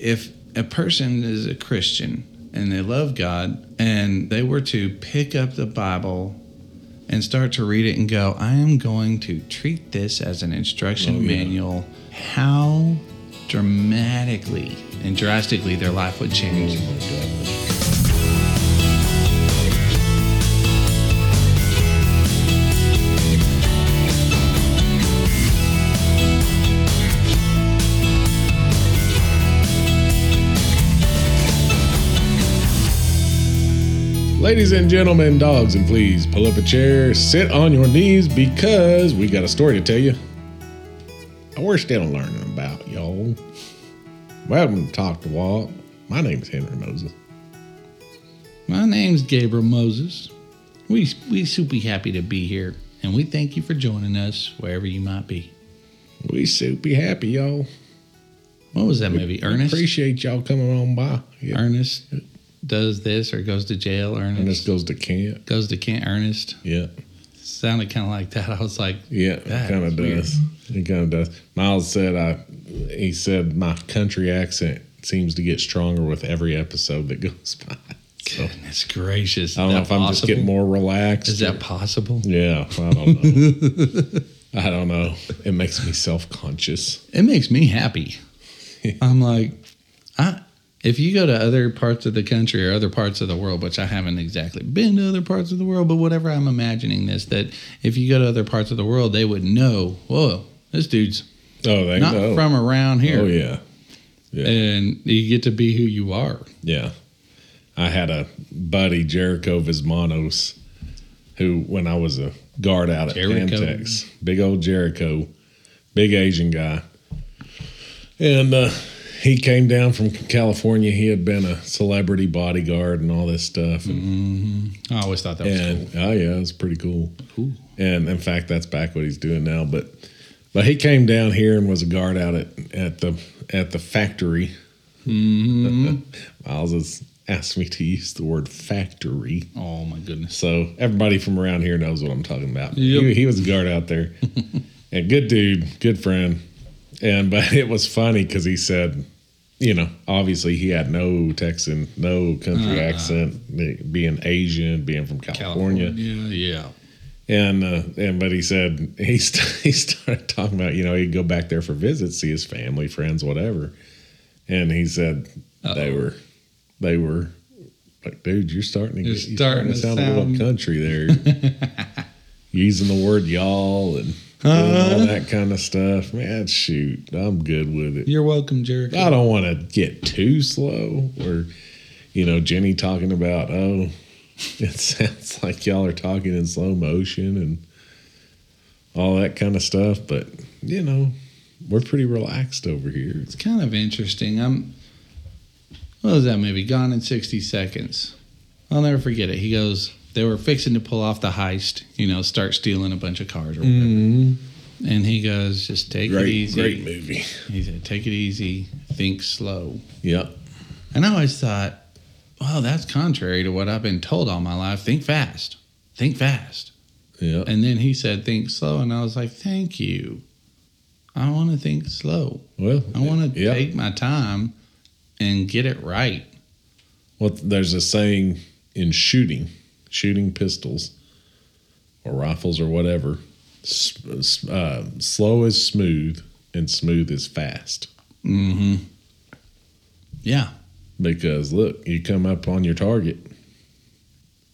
if a person is a Christian and they love God and they were to pick up the Bible and start to read it and go, I am going to treat this as an instruction Oh, yeah. manual, how dramatically and drastically their life would change. Oh Ladies and gentlemen, dogs and fleas, pull up a chair, sit on your knees because we got a story to tell you. And We're still learning about y'all. Welcome to Talk to Walk. My name's Henry Moses. My name's Gabriel Moses. We we super happy to be here, and we thank you for joining us wherever you might be. We super happy, y'all. What was that movie? Ernest. Appreciate y'all coming on by. Yeah. Ernest does this or goes to jail. Ernest, this goes to camp. goes to Kent. Ernest Yeah. sounded kind of like that. I was like, Yeah, kind of does. It kind of does. Myles said, "I." He said my country accent seems to get stronger with every episode that goes by. So goodness gracious. I don't know if I'm just getting more relaxed. Is that possible? Yeah, I don't know. I don't know. It makes me self conscious. It makes me happy. I'm like. If you go to other parts of the country or other parts of the world, which I haven't exactly been to other parts of the world, but whatever, I'm imagining this that if you go to other parts of the world, they would know, whoa, this dude's Oh, they not know. from around here. Oh yeah, yeah. And you get to be who you are. Yeah. I had a buddy, Jericho Vismanos, who, when I was a guard out at Jericho. Pantex, big old Jericho, big Asian guy. And uh, he came down from California. He had been a celebrity bodyguard and all this stuff. And, mm-hmm. I always thought that was and oh, yeah, it was pretty cool. cool. And in fact, that's back what he's doing now. But but he came down here and was a guard out at, at the at the factory. Mm-hmm. Myles has asked me to use the word factory. Oh my goodness. So everybody from around here knows what I'm talking about. Yep. He, he was a guard out there. and good dude, good friend. And but it was funny because he said, you know, obviously he had no Texan, no country Uh-uh. accent, being Asian, being from California. Yeah. And uh, and but he said he st- he started talking about you know he'd go back there for visits, see his family, friends, whatever. And he said they Uh-oh. were they were like, dude, you're starting to You're get, you're starting starting to to sound, a little country there. Using the word y'all and Uh-huh. all that kind of stuff. Man, shoot, I'm good with it. You're welcome, Jericho. I don't want to get too slow or, you know, Jenny talking about, oh, it sounds like y'all are talking in slow motion and all that kind of stuff. But, you know, we're pretty relaxed over here. It's kind of interesting. I'm. What was that movie? Gone in 60 Seconds. I'll never forget it. He goes, they were fixing to pull off the heist, you know, start stealing a bunch of cars or whatever. Mm-hmm. And he goes, just take it easy. great movie. He said, take it easy, think slow. Yep. And I always thought, well, that's contrary to what I've been told all my life. Think fast. Think fast. Yep. And then he said, think slow. And I was like, thank you. I want to think slow. Well, I want to yep. take my time and get it right. Well, there's a saying in shooting, shooting pistols or rifles or whatever. Uh, slow is smooth, and smooth is fast. Mm-hmm. Yeah. Because look, you come up on your target,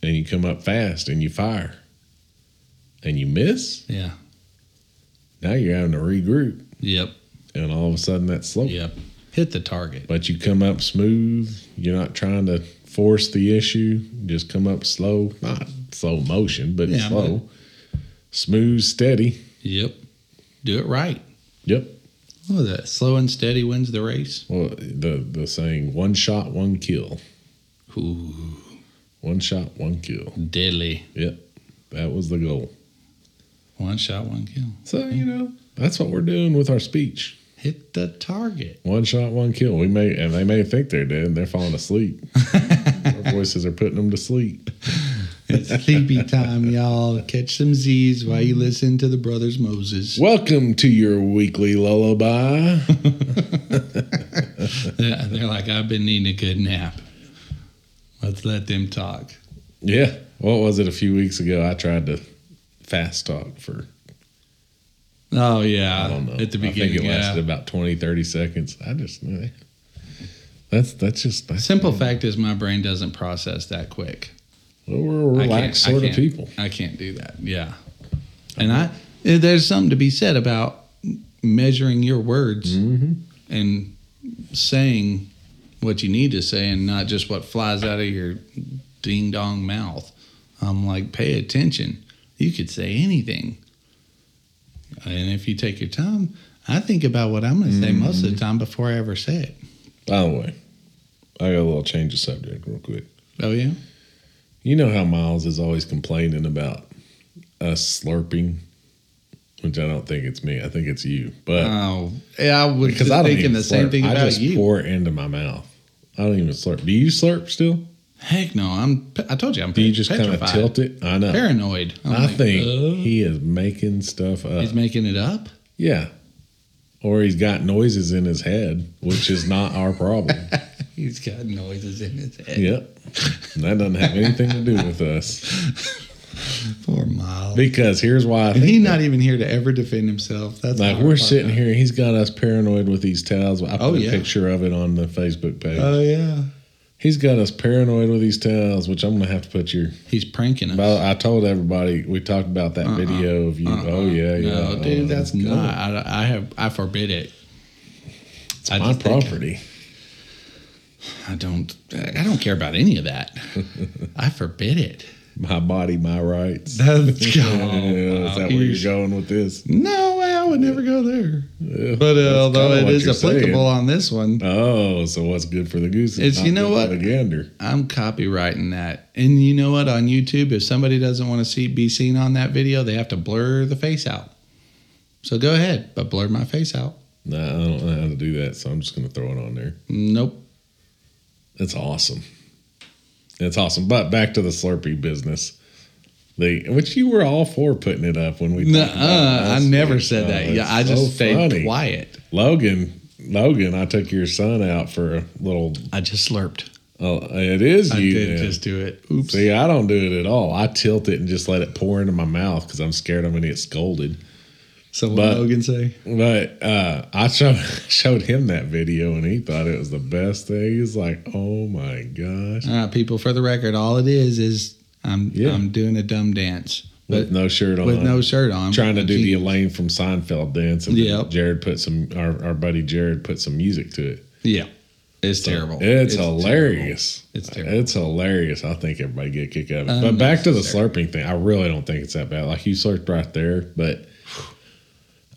and you come up fast, and you fire, and you miss. Yeah. Now you're having to regroup, Yep. and all of a sudden that's slow. Yep. Hit the target. But you come up smooth. You're not trying to force the issue. Just come up slow, not slow motion, but Yeah, slow, smooth, steady. Yep. Do it right. Yep. Oh, that? Slow and steady wins the race. Well, the the saying, one shot, one kill. Ooh, One shot, one kill. deadly. Yep. That was the goal. One shot, one kill. So, you know, that's what we're doing with our speech. Hit the target. One shot, one kill. We may, and they may think they're dead. and They're falling asleep. our voices are putting them to sleep. It's sleepy time, y'all. Catch some Z's while you listen to the Brothers Moses. Welcome to your weekly lullaby. They're like, I've been needing a good nap. Let's let them talk. Yeah. What was it a few weeks ago? I tried to fast talk for, Oh yeah, I don't know. at the I beginning. think it lasted yeah. about 20, 30 seconds. I just. That's, that's just, that's, Simple fact is, my brain doesn't process that quick. well, we're relaxed sort of people. I can't do that. Yeah, and I eh, there's something to be said about measuring your words Mm-hmm. and saying what you need to say, and not just what flies out of your ding dong mouth. I'm like, pay attention. You could say anything, and if you take your time, I think about what I'm going to say most Mm-hmm. of the time before I ever say it. By the way, I got a little change of subject real quick. Oh yeah. You know how Myles is always complaining about us slurping, which I don't think it's me. I think it's you. But Oh, yeah, I was because I don't thinking the same slurp. thing I just you. pour it into my mouth. I don't even slurp. Do you slurp still? Heck no, I'm. I told you I'm. Do you just kind of tilt it? I know. Paranoid. I'm I like, think uh, he is making stuff up. he's making it up. yeah. Or he's got noises in his head, which is not our problem. He's got noises in his head. yep. That doesn't have anything to do with us. Poor Myles. Because here's why I And he's not even here to ever defend himself. That's Like we're sitting here, he's got us paranoid with these towels. I put Oh, a picture of it on the Facebook page. Oh yeah. He's got us paranoid with these towels, which I'm gonna have to put your. He's pranking us. I told everybody we talked about that Uh-uh. video of you. Uh-uh. Oh yeah, yeah. No, Oh, dude, that's good. not. I, I have. I forbid it. It's I my property. I don't. I don't care about any of that. I forbid it. My body, my rights. That's, Yeah, is that where you're going with this? No, I would never go there. Yeah, But uh, although it is applicable saying. on this one, Oh, so what's good for the goose? is It's- you know what? Gander. I'm copyrighting that. And you know what? On YouTube, if somebody doesn't want to see be seen on that video, they have to blur the face out. So go ahead, but blur my face out. Nah, I don't know how to do that, so I'm just gonna throw it on there. Nope. That's awesome. That's awesome. But back to the Slurpee business. The which you were all for putting it up when we. Nuh talked about it uh, I never said Oh, that. Yeah, it's I just so stayed funny. quiet. Logan, Logan, I took your son out for a little. I just slurped. Oh, it is I you. did then. just do it. Oops. See, I don't do it at all. I tilt it and just let it pour into my mouth because I'm scared I'm gonna get scolded. So what but- Logan say? But uh, I showed showed him that video and he thought it was the best thing. He's like, "Oh my gosh!" Uh, people, for the record, all it is is I'm Yeah. I'm doing a dumb dance, with no shirt on, with no shirt on. trying to do the Elaine from Seinfeld dance. And Yep. Jared put some our, our buddy Jared put some music to it. Yeah, it's terrible. It's, hilarious. It's terrible. It's hilarious. I think everybody get a kick out of it. Um, but back to the slurping thing. I really don't think it's that bad. Like you slurped right there, but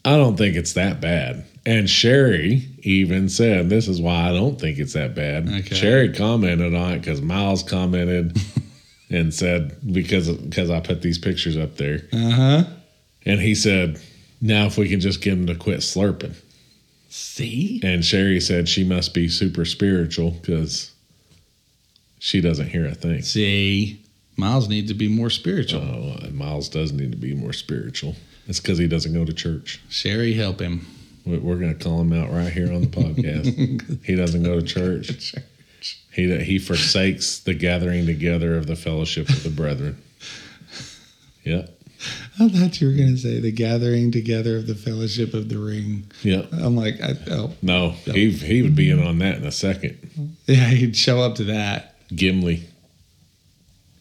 I don't think it's that bad. And Sherry even said, "This is why I don't think it's that bad." Okay. Sherry commented on it because Myles commented and said because because I put these pictures up there, Uh huh. and he said, "Now if we can just get him to quit slurping." See, And Sherry said she must be super spiritual because she doesn't hear a thing. see, Myles needs to be more spiritual. Oh, and Myles does need to be more spiritual. It's because he doesn't go to church. Sherry, help him. We- We're going to call him out right here on the podcast. he doesn't go to church. He he forsakes the gathering together of the fellowship of the brethren. Yep. I thought you were going to say the gathering together of the fellowship of the ring. Yep. I'm like, I, oh, No, he he would be in on that in a second. yeah, he'd show up to that. Gimli.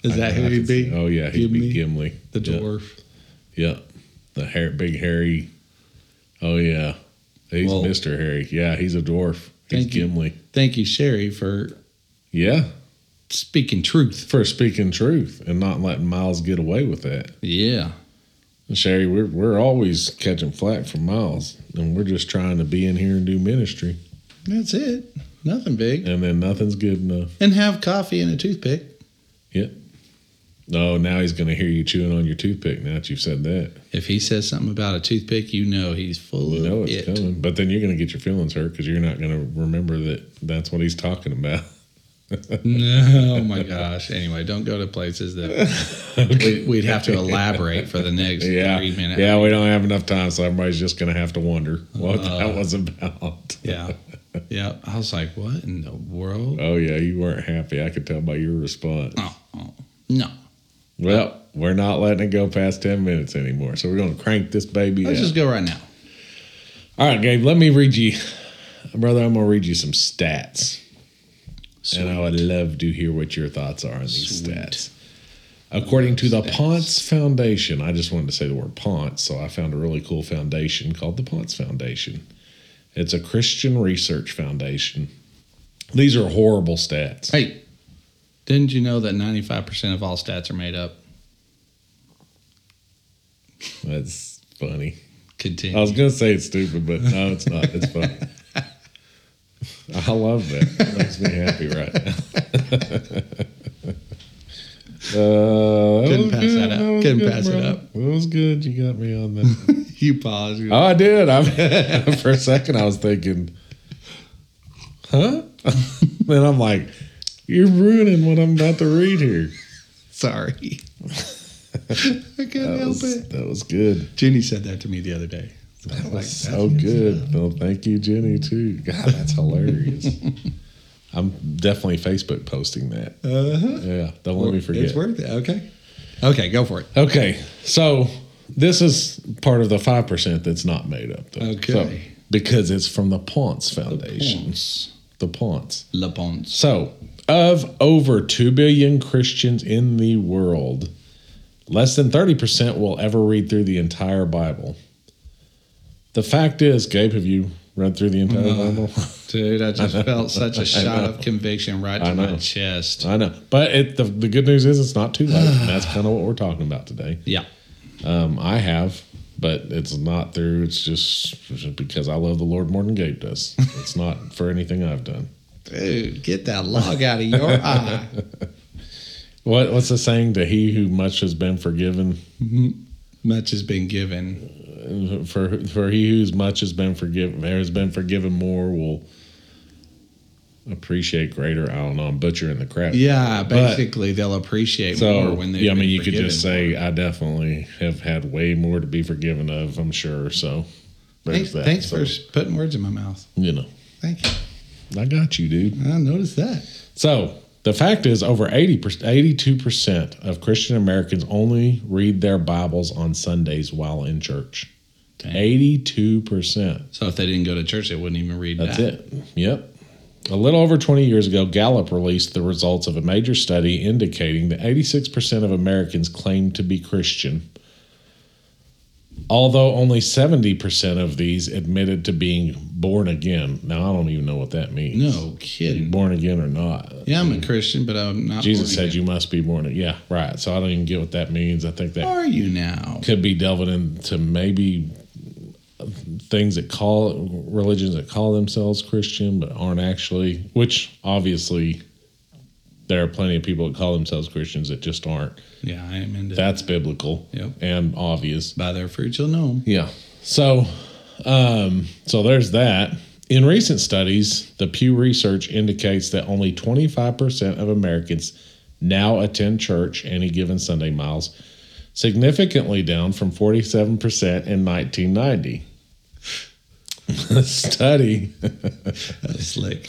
Is that who I he'd be? Oh yeah, he'd be Gimli? Gimli. the dwarf. Yep. The hair, big hairy. Oh yeah, he's Well- Mister Harry. Yeah, he's a dwarf. He's Thank you. Gimli. Thank you, Sherry, for Yeah, speaking truth. for speaking truth and not letting Myles get away with that. Yeah. And Sherry, we're we're always catching flack from Myles, and we're just trying to be in here and do ministry, That's it. Nothing big. and then nothing's good enough. And have coffee and a toothpick. No, now he's going to hear you chewing on your toothpick. Now that you've said that, If he says something about a toothpick, you know he's full you of it's it. coming. But then you're going to get your feelings hurt because you're not going to remember that that's what he's talking about. No, oh my gosh. Anyway, don't go to places that we, we'd have to elaborate for the next Yeah, three minutes. yeah, we don't have enough time, so everybody's just going to have to wonder what Uh, that was about. Yeah. yeah. I was like, what in the world? Oh yeah, you weren't happy. I could tell by your response. Oh, oh, no. Well, we're not letting it go past ten minutes anymore, so we're gonna crank this baby Let's out. just go right now. All right, Gabe. Let me read you, brother. I'm gonna read you some stats, and I would love to hear what your thoughts are on these Sweet. stats. According to the Stats. Ponce Foundation, I just wanted to say the word Ponce, so I found a really cool foundation called the Ponce Foundation. It's a Christian research foundation. These are horrible stats. Hey, didn't you know that 95% of all stats are made up? That's funny. Continue. I was gonna say it's stupid, but no, it's not. It's funny. I love that. It makes me happy right now. uh, that Couldn't pass good. that up. was Couldn't good, pass it up. That was good. You got me on that. you paused. oh, I did. I for a second I was thinking, huh? then I'm like, you're ruining what I'm about to read here. Sorry. I couldn't That help was, it. that was good. Jenny said that to me the other day. I was That like, was "That's so good. Well, thank you, Jenny, too. God, that's hilarious. I'm definitely Facebook posting that. Uh-huh. Yeah, don't let me forget. It's worth it. Okay. Okay, go for it. Okay, so this is part of the 5% that's not made up, though. Okay. So, because it's from the Ponce Foundation. The Ponce. The Ponce. Le Ponce. So, of over 2 billion Christians in the world, less than 30% will ever read through the entire Bible. The fact is, Gabe, have you read through the entire Uh, Bible? Dude, I just felt such a shot of conviction right to my chest. I know. But it, the, the good news is it's not too late. that's kind of what we're talking about today. Yeah. Um, I have, but it's not through. It's just because I love the Lord more than Gabe does. It's not for anything I've done. Dude, get that log out of your eye. What What's the saying? To he who much has been forgiven, mm-hmm. Much has been given. Uh, for for he whose much has been forgiven, there has been forgiven more will appreciate greater. I don't know. I'm butchering the crap. Yeah, But- basically they'll appreciate So more when they. yeah, I mean, you could just say I definitely have had way more to be forgiven of. I'm sure. So Thanks, that. thanks So, for putting words in my mouth. you know. Thank you. I got you, dude. I noticed that. So the fact is, over 80 82% of Christian Americans only read their Bibles on Sundays while in church. Dang. 82%. So if they didn't go to church, they wouldn't even read That's that. it. Yep. A little over 20 years ago, Gallup released the results of a major study indicating that 86% of Americans claimed to be Christian, although only 70% of these admitted to being born again. Now, I don't even know what that means. No kidding. Born again or not. Yeah, I'm a Christian, but I'm not. Jesus said again. you must be born. Yeah, right. So I don't even get what that means. I think that Are you now? could be delving into maybe things that call religions that call themselves Christian but aren't actually. Which obviously there are plenty of people that call themselves Christians that just aren't. Yeah, I am into That's biblical Yep. and obvious. By their fruits you'll know 'em. Yeah. So, um, so there's that. In recent studies, the Pew Research indicates that only 25% of Americans now attend church any given Sunday, Miles, significantly down from 47% in 1990. The study That's slick.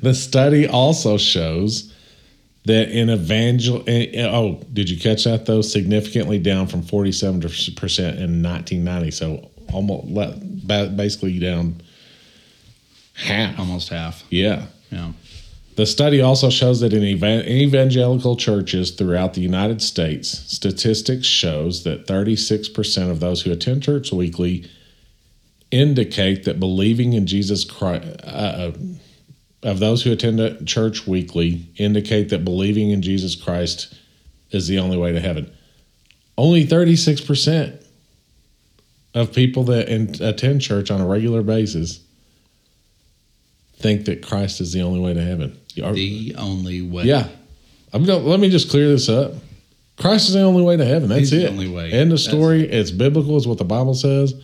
the study also shows that in evangel oh did you catch that though significantly down from 47% in 1990 so almost basically down half Almost half. yeah Yeah. the study also shows that in evangelical churches throughout the United States, statistics shows that 36% of those who attend church weekly indicate that believing in Jesus Christ, uh, uh, of those who attend a church weekly, indicate that believing in Jesus Christ is the only way to heaven. Only 36% of people that in, attend church on a regular basis think that Christ is the only way to heaven. Are- The only way. yeah. I'm gonna, let me just clear this up. Christ is the only way to heaven. That's He's the it. only way. End of That's- story. It's biblical, is what the Bible says.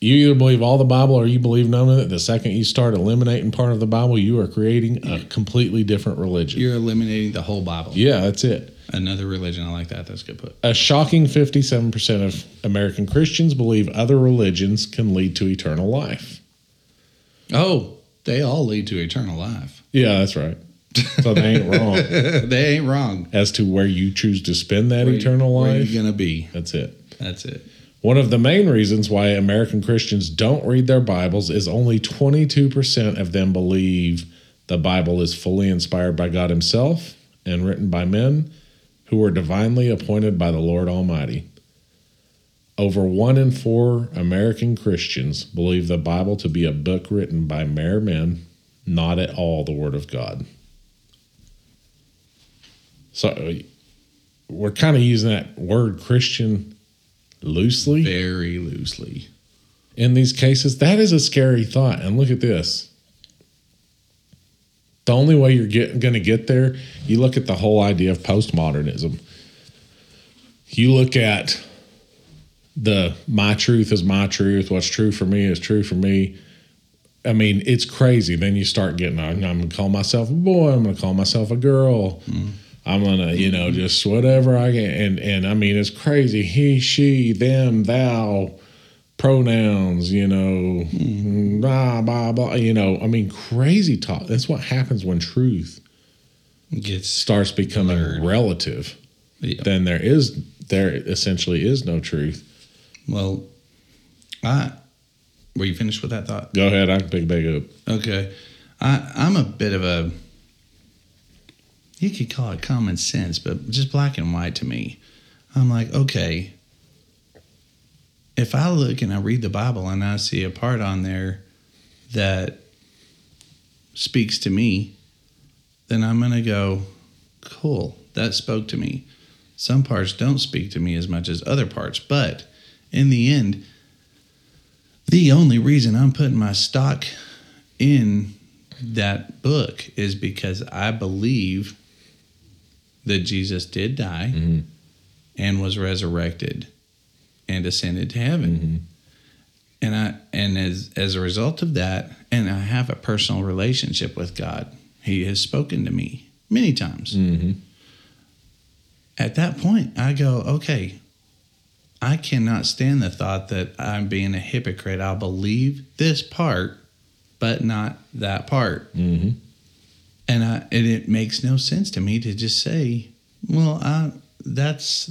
You either believe all the Bible or you believe none of it. The second you start eliminating part of the Bible, you are creating a completely different religion. You're eliminating the whole Bible. yeah, that's it. Another religion. I like that. That's good put. A shocking 57% of American Christians believe other religions can lead to eternal life. Oh, they all lead to eternal life. Yeah, that's right. So they ain't wrong they ain't wrong. as to where you choose to spend that eternal Where life. you gonna be? That's it. That's it. One of the main reasons why American Christians don't read their Bibles is only 22% of them believe the Bible is fully inspired by God Himself and written by men who were divinely appointed by the Lord Almighty. Over one in four American Christians believe the Bible to be a book written by mere men, not at all the Word of God. So uh, we're kind of using that word Christian loosely Very loosely. in these cases. That is a scary thought. And look at this. The only way you're going to get there, you look at the whole idea of postmodernism. You look at the my truth is my truth, what's true for me is true for me. I mean, it's crazy. Then you start getting, I'm going to call myself a boy, I'm going to call myself a girl. Mm-hmm. I'm gonna, you know, just whatever I can, and and I mean, it's crazy. He, she, them, thou, pronouns, you know, hmm. blah blah blah. You know, I mean, crazy talk. That's what happens when truth Gets starts becoming Blurred. relative. yeah. Then there is there essentially is no truth. well. I were you finished with that thought? Go ahead, I can pick back up. Okay. I, I'm a bit of a, you could call it common sense, but just black and white to me. I'm like, okay, if I look and I read the Bible and I see a part on there that speaks to me, then I'm going to go, cool, that spoke to me. Some parts don't speak to me as much as other parts, but in the end, the only reason I'm putting my stock in that book is because I believe that Jesus did die Mhm. and was resurrected and ascended to heaven. And I and as as a result of that, and I have a personal relationship with God. He has spoken to me many times. Mm-hmm. At that point, I go, okay, I cannot stand the thought that I'm being a hypocrite. I'll believe this part, but not that part. Mm-hmm. And I and it makes no sense to me to just say, well, I that's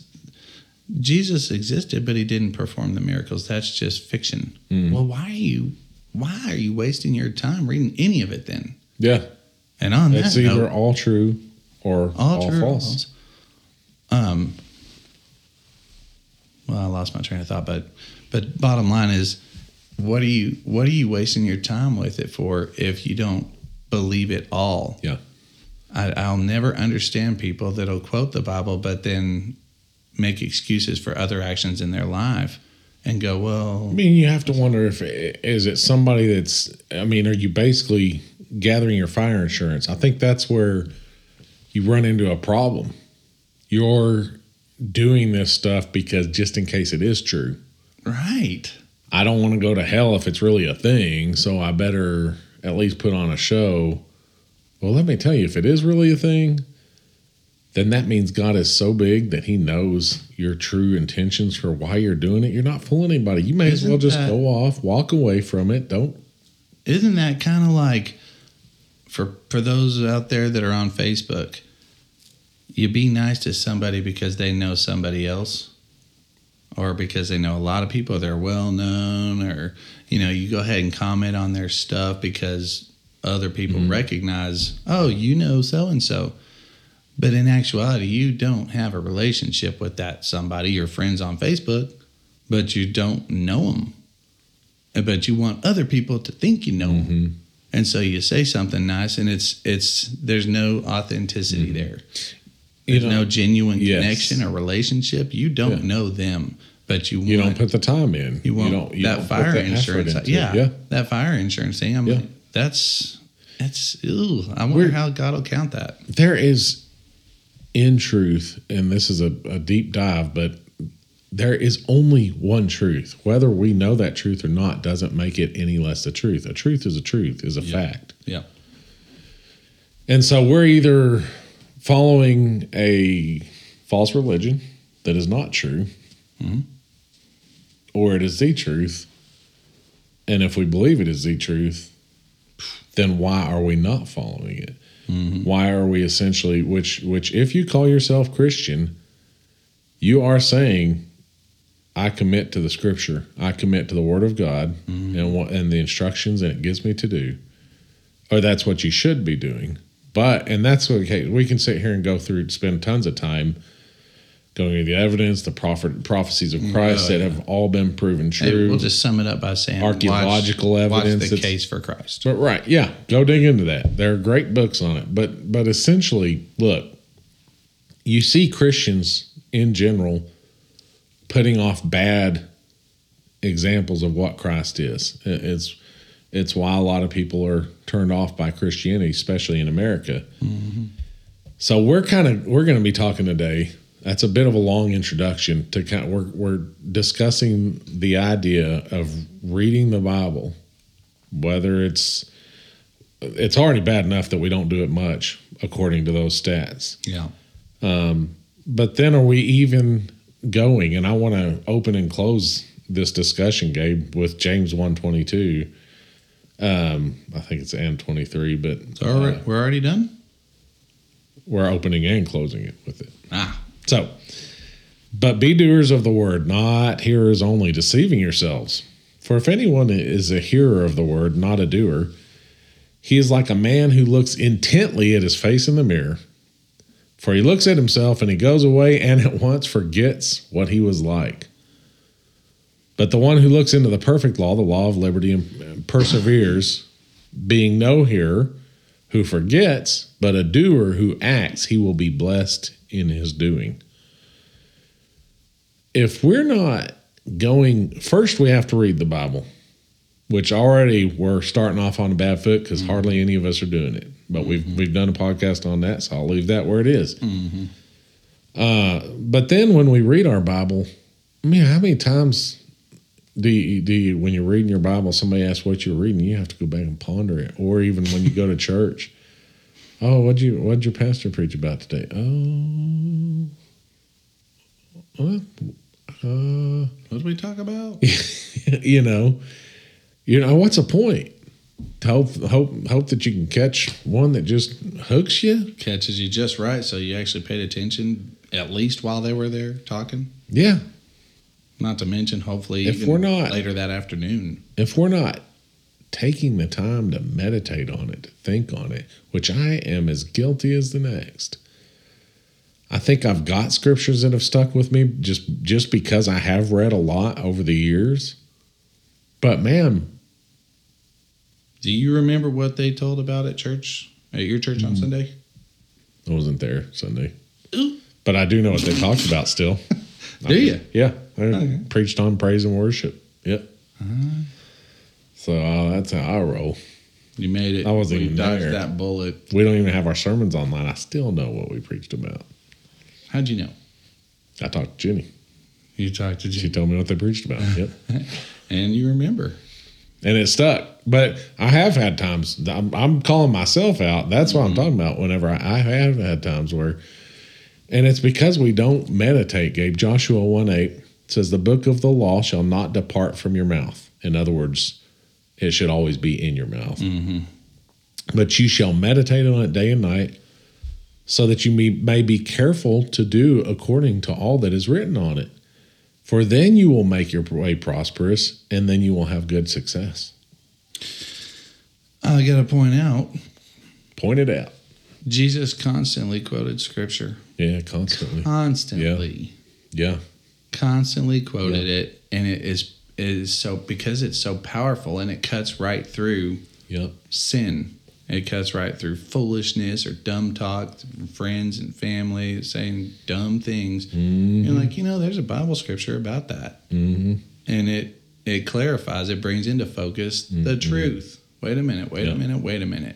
Jesus existed, but he didn't perform the miracles. That's just fiction. Mm. Well, why are you why are you wasting your time reading any of it then? Yeah, And on it's that either note, all true or all, all, true or false. false. Um. Well, I lost my train of thought, but but bottom line is, what are you what are you wasting your time with it for if you don't believe it all? Yeah. I, I'll never understand people that'll quote the Bible, but then make excuses for other actions in their life and go, well. I mean, you have to wonder if is it somebody that's. I mean, are you basically gathering your fire insurance? I think that's where you run into a problem. You're doing this stuff because just in case it is true. right. I don't want to go to hell if it's really a thing, so I better at least put on a show. Well, let me tell you, if it is really a thing, then that means God is so big that He knows your true intentions for why you're doing it. You're not fooling anybody. You may as well just that- go off, walk away from it. Don't. Isn't that kind of like for for those out there that are on Facebook, you be nice to somebody because they know somebody else or because they know a lot of people they're well known or you know you go ahead and comment on their stuff because other people Mhm. recognize oh you know so and so but in actuality you don't have a relationship with that somebody your friends on facebook but you don't know them but you want other people to think you know 'em. Mhm. and so you say something nice and it's it's there's no authenticity there Mm-hmm. You there's know, no genuine yes. connection or relationship you don't Yeah. know them but you You don't put the time in. you want don't, you that don't put fire the insurance yeah, Yeah. that fire insurance thing i'm Yeah. like that's that's ew. i wonder We're- how god will count that there is in truth and this is a, a deep dive but there is only one truth whether we know that truth or not doesn't make it any less the truth a truth is a truth is a Yeah. fact yeah and so we're either following a false religion that is not true Mhm. Or it is the truth and if we believe it is the truth then why are we not following it? Mm-hmm. Why are we essentially which which if you call yourself Christian, you are saying I commit to the scripture. I commit to the word of God mm-hmm. and what and the instructions that it gives me to do. Or that's what you should be doing. But and that's okay, we can sit here and go through spend tons of time going through the evidence, the prophet prophecies of Christ Oh, that have all been proven Hey, true. we'll just sum it up by saying Archaeological watch, evidence Watch the case for Christ. But right, yeah, go dig into that. There are great books on it. But but essentially, look, you see Christians in general putting off bad examples of what Christ is. It's it's why a lot of people are turned off by Christianity, especially in America. Mm-hmm. So we're kind of we're going to be talking today. That's a bit of a long introduction to kind. Of, we're we're discussing the idea of reading the Bible, whether it's it's already bad enough that we don't do it much according to those stats. Yeah. um, But then are we even going? And I want to open and close this discussion, Gabe, with James one twenty two. Um, I think it's and twenty three, but So we're, uh, we're already done? we're opening and closing it with it. Ah. So, but be doers of the word, not hearers only, deceiving yourselves. For if anyone is a hearer of the word, not a doer, he is like a man who looks intently at his face in the mirror. For he looks at himself and he goes away and at once forgets what he was like. But the one who looks into the perfect law, the law of liberty, and perseveres, being no hearer who forgets, but a doer who acts, he will be blessed in his doing. If we're not going, first we have to read the Bible, which already we're starting off on a bad foot because mm-hmm. hardly any of us are doing it. But we've mm-hmm. we've done a podcast on that, so I'll leave that where it is. Mm-hmm. Uh, but then when we read our Bible, I mean, how many times do you, do you, when you're reading your Bible, somebody asks what you're reading, you have to go back and ponder it, or even when you go to church. Oh, what'd you what'd your pastor preach about today? Oh, what? Uh, What did we talk about? you know, you know what's the point? To hope hope hope that you can catch one that just hooks you. Catches you just right, so you actually paid attention at least while they were there talking. Yeah, Not to mention, hopefully, If we're not- later that afternoon. if we're not taking the time to meditate on it, to think on it, which I am as guilty as the next. I think I've got scriptures that have stuck with me just just because I have read a lot over the years. But man, Do you remember what they told about at church, at your church Mm-hmm. on Sunday? I wasn't there Sunday. Ooh. But I do know what they talked about still. Do you? Yeah. I Okay. preached on praise and worship. Yep. So uh, that's how I roll. You made it. I wasn't you even dodged there. that bullet. We don't even have our sermons online. I still know what we preached about. How'd you know? I talked to Jenny. You talked to She told me what they preached about. Yep. and you remember. and it stuck. But I have had times, I'm, I'm calling myself out. That's what I'm talking about. Whenever I, I have had times where, and it's because we don't meditate, Gabe. Joshua 1 8 says, The book of the law shall not depart from your mouth. In other words, it should always be in your mouth. Mm-hmm. But you shall meditate on it day and night, so that you may, may be careful to do according to all that is written on it. For then you will make your way prosperous, and then you will have good success. I got to point out, Point it out. Jesus constantly quoted scripture. Yeah, constantly. Constantly. Yeah. yeah. Constantly quoted it. And it is, is so, because it's so powerful and it cuts right through Yep. sin. It cuts right through foolishness or dumb talk from friends and family saying dumb things. Mm-hmm. You're like, you know, there's a Bible scripture about that. Mm-hmm. And it it clarifies, it brings into focus the truth. Wait a minute, wait Yeah. a minute, wait a minute.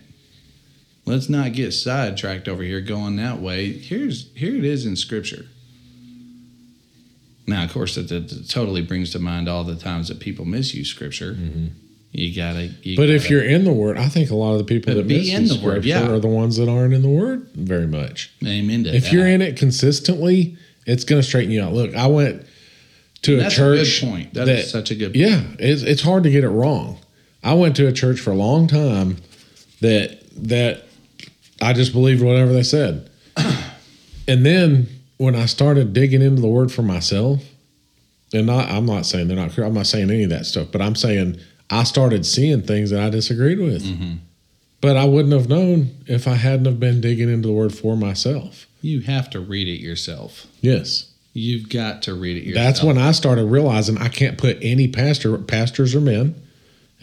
Let's not get sidetracked over here going that way. Here's here it is in scripture. Now, of course, that, that, that totally brings to mind all the times that people misuse scripture. You gotta. You Mm-hmm. But if gotta- you're in the Word, I think a lot of the people that be in the Word, yeah. are the ones that aren't in the Word very much. amen to If that. you're in it consistently, it's going to straighten you out. Look, I went to a church That's a good point. That that- is such a good. Yeah, it's, it's hard to get it wrong. I went to a church for a long time that that I just believed whatever they said. and then when I started digging into the word for myself, and not I'm not saying they're not I'm not saying any of that stuff, but I'm saying I started seeing things that I disagreed with. Mm-hmm. But I wouldn't have known if I hadn't have been digging into the word for myself. You have to read it yourself. Yes. You've got to read it yourself. That's when I started realizing I can't put any pastor pastors or men,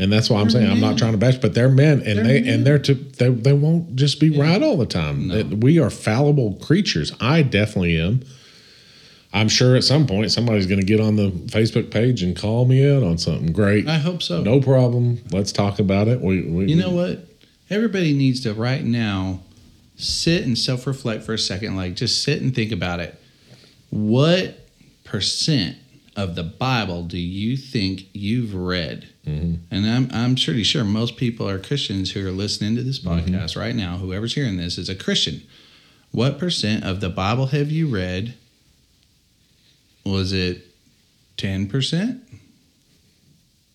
and that's why I'm saying I'm not mm-hmm. trying to bash, but they're men, and They're they men. and they're to they they won't just be right all the time. No. We are fallible creatures. I definitely am. I'm sure at some point somebody's going to get on the Facebook page and call me out on something. Great, I hope so. no problem. Let's talk about it. We, we You know what? Everybody needs to right now sit and self reflect for a second. Like, just sit and think about it. What percent of the Bible do you think you've read? Mhm. And I'm, I'm pretty sure most people are Christians who are listening to this podcast right now. Whoever's hearing this is a Christian. What percent of the Bible have you read? Was it 10%?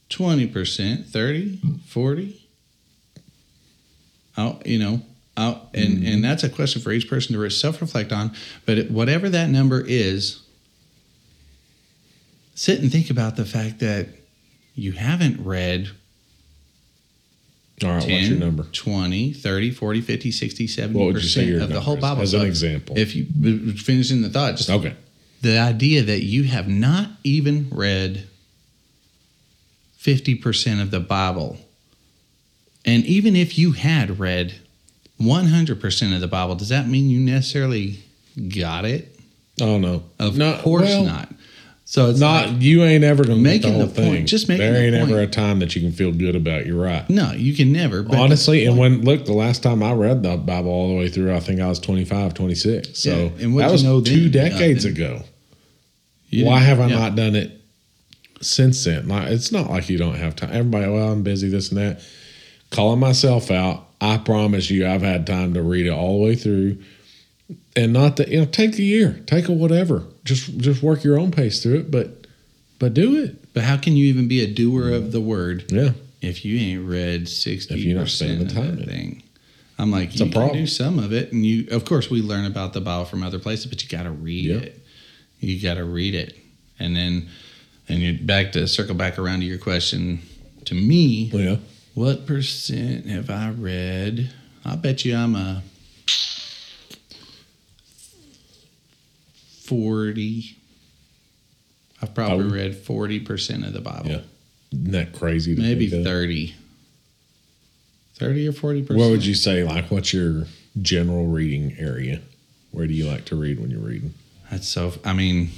20%? 30? 40? Oh, you know, out and and that's a question for each person to self reflect on. But whatever that number is, sit and think about the fact that you haven't read All right, 10, what's your number? 20, 30, 40, 50, 60, 70% What would you say of the whole Bible. as an example? If you b- finishing the thought, just Okay. the idea that you have not even read 50% of the Bible. And even if you had read 100% of the Bible, does that mean you necessarily got it? Oh no, Of no, course well, not. So it's Not like- you ain't ever gonna Making get the the point, thing. just making there the ain't ever a time that you can feel good about. You're right. no, you can never. Honestly, and when look, the last time I read the Bible all the way through, I think I was 25, 26. So Yeah, and that you was know two then? decades Nothing. ago. you Why have I yeah. not done it since then? Like, it's not like you don't have time. Everybody, well, I'm busy, this and that. Calling myself out. I promise you, I've had time to read it all the way through, and not that you know, take a year, take a whatever. Just just work your own pace through it, but but do it. But how can you even be a doer of the word Yeah. if you ain't read 60% If you're not spending the time that in it. thing? I'm like, It's a you can problem. do some of it, and you, of course, we learn about the Bible from other places, but you got to read Yeah. it. You got to read it, and then, and you back to circle back around to your question. To me, Yeah. what percent have I read? I bet you I'm a forty. I've probably Oh. read forty percent of the Bible. Yeah. Isn't that crazy? To Maybe think of? 30. 30 or 40%. What would you say? Like, what's your general reading area? Where do you like to read when you're reading? That's so, I mean,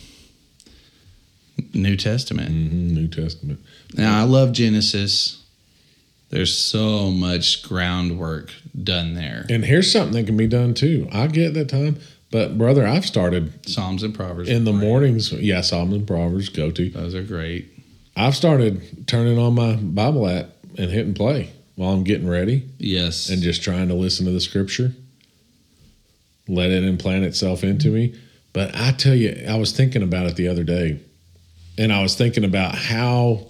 New Testament. hmm New Testament. Now, I love Genesis. There's so much groundwork done there. And here's something that can be done too. I get that time, but brother, I've started Psalms and Proverbs. in the great. mornings. Yeah, Psalms and Proverbs go to. Those are great. I've started turning on my Bible app and hitting play while I'm getting ready Yes. and just trying to listen to the scripture. Let it implant itself into me. But I tell you, I was thinking about it the other day, and I was thinking about how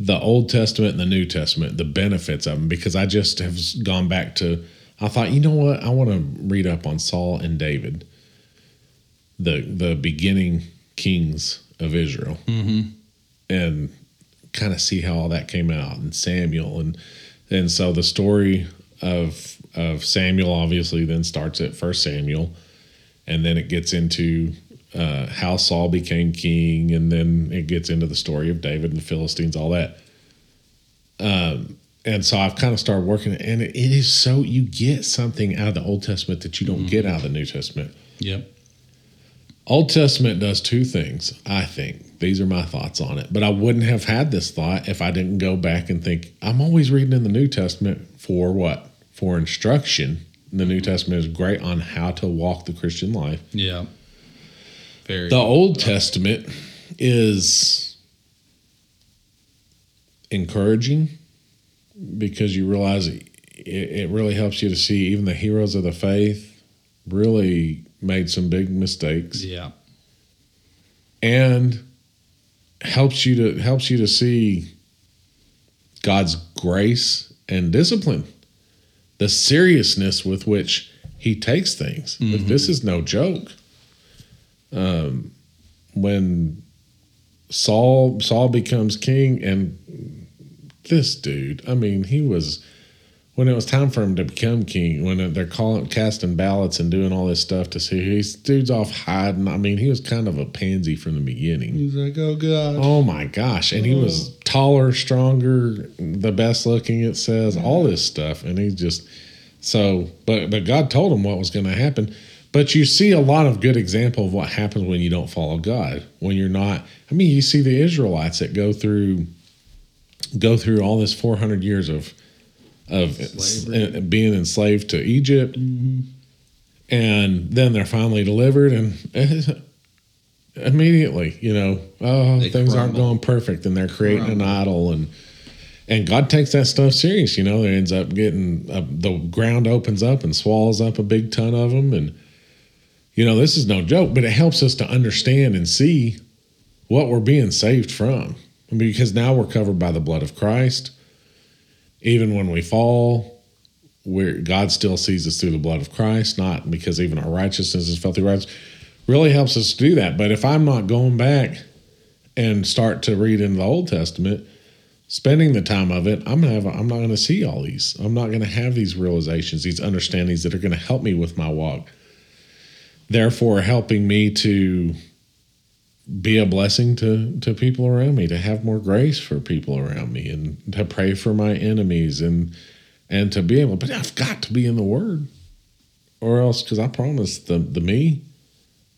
the Old Testament and the New Testament, the benefits of them, because I just have gone back to, I thought, you know what? I want to read up on Saul and David, the the beginning kings of Israel, Mhm. and kind of see how all that came out, and Samuel, and and so the story of of Samuel obviously then starts at First Samuel, and then it gets into uh, how Saul became king, and then it gets into the story of David and the Philistines, all that. Um, and so I've kind of started working, it, and it, it is so you get something out of the Old Testament that you don't mm-hmm. get out of the New Testament. Yep. Old Testament does two things, I think. These are my thoughts on it. But I wouldn't have had this thought if I didn't go back and think, I'm always reading in the New Testament for what? For instruction. The New mm-hmm. Testament is great on how to walk the Christian life. Yeah. Very. The Old Testament is encouraging because you realize it, it really helps you to see even the heroes of the faith really made some big mistakes yeah. and helps you to helps you to see God's grace and discipline. the seriousness with which he takes things. Mm-hmm. This is no joke. Um, when Saul Saul becomes king, and this dude, I mean, he was when it was time for him to become king. When they're calling casting ballots and doing all this stuff to see he's dude's off hiding. I mean, he was kind of a pansy from the beginning. He's like, oh god. Oh my gosh. And he was oh. taller, stronger, the best looking, it says, all this stuff. And he just, so, but, but God told him what was going to happen. But you see a lot of good example of what happens when you don't follow God. When you're not, I mean, you see the Israelites that go through, go through all this 400 years of, of Slavery. uh, being enslaved to Egypt. And then they're finally delivered and immediately, you know, oh, They things aren't going perfect, and they're creating an idol, and and God takes that stuff serious. You know, it ends up getting uh, the ground opens up and swallows up a big ton of them, and you know, this is no joke, but it helps us to understand and see what we're being saved from, because now we're covered by the blood of Christ. Even when we fall, where God still sees us through the blood of Christ, not because even our righteousness is filthy righteous. Really helps us to do that. But if I'm not going back and start to read in the Old Testament, spending the time of it, I'm gonna have I'm not gonna see all these. I'm not gonna have these realizations, these understandings that are gonna help me with my walk. Therefore, helping me to be a blessing to to people around me, to have more grace for people around me, and to pray for my enemies, and and to be able. But I've got to be in the Word, or else, because I promise the the me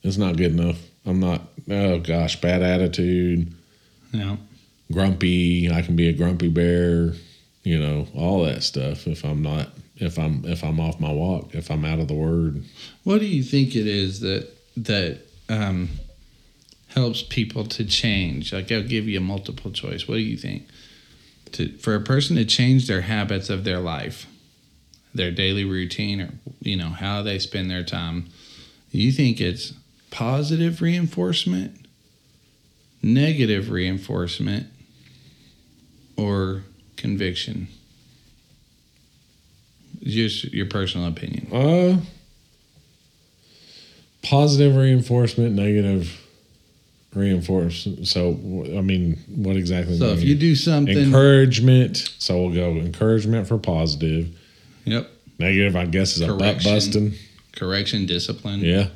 is not good enough. I'm not. Oh gosh, bad attitude, Yeah. grumpy. I can be a grumpy bear. You know all that stuff. If I'm not, if I'm if I'm off my walk, if I'm out of the Word. What do you think it is that that um, helps people to change? Like I'll give you a multiple choice. What do you think? To for a person to change their habits of their life, their daily routine, or you know how they spend their time, you think it's positive reinforcement, negative reinforcement, or conviction? Just your personal opinion. Uh, positive reinforcement, negative reinforcement. So, I mean, what exactly? So if you do something, encouragement, so we'll go encouragement for positive. yep, Negative, I guess, is a butt busting. correction, discipline, Yeah.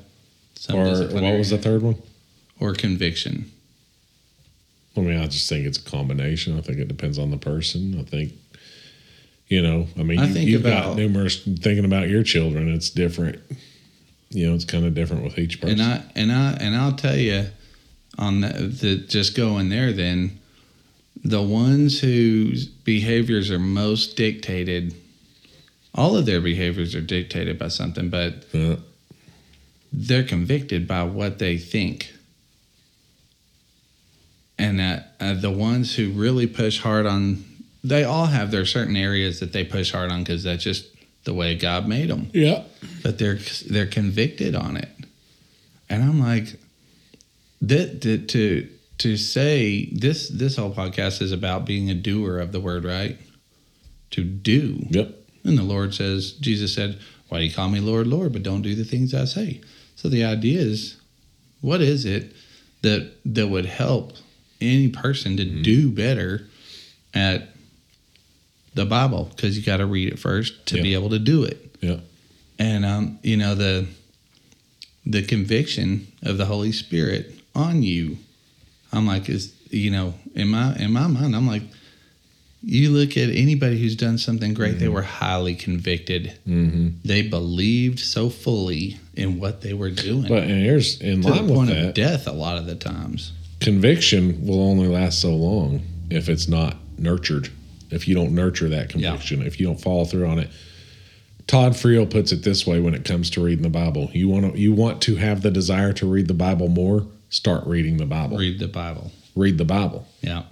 some Or what was the third one? or conviction. I mean, I just think it's a combination. I think it depends on the person. I think, you know, I mean, I you, think you've about- got numerous thinking about your children. It's different. You know, it's kind of different with each person. And I and I and I'll tell you on the, the just going there then the ones whose behaviors are most dictated all of their behaviors are dictated by something but Uh, they're convicted by what they think. And that uh, the ones who really push hard on they all have their certain areas that they push hard on because that's just the way god made them yeah. but they're they're convicted on it. And i'm like that, that to to say this this whole podcast is about being a doer of the word right? To do. Yep. and the lord says jesus said why do you call me lord lord but don't do the things i say? So the idea is what is it that that would help any person to do better at the bible? Because you got to read it first to be able to do it. Yeah. and um, you know the the conviction of the Holy Spirit on you. I'm like, is you know, in my in my mind, I'm like, you look at anybody who's done something great, they were highly convicted. Mm-hmm. They believed so fully in what they were doing, But and here's in to line the with point that. of death. A lot of the times, conviction will only last so long if it's not nurtured. If you don't nurture that conviction, if you don't follow through on it. Todd Friel puts it this way when it comes to reading the Bible. You want to you want to have the desire to read the Bible more, start reading the Bible. Read, the Bible. Read the Bible. Yeah,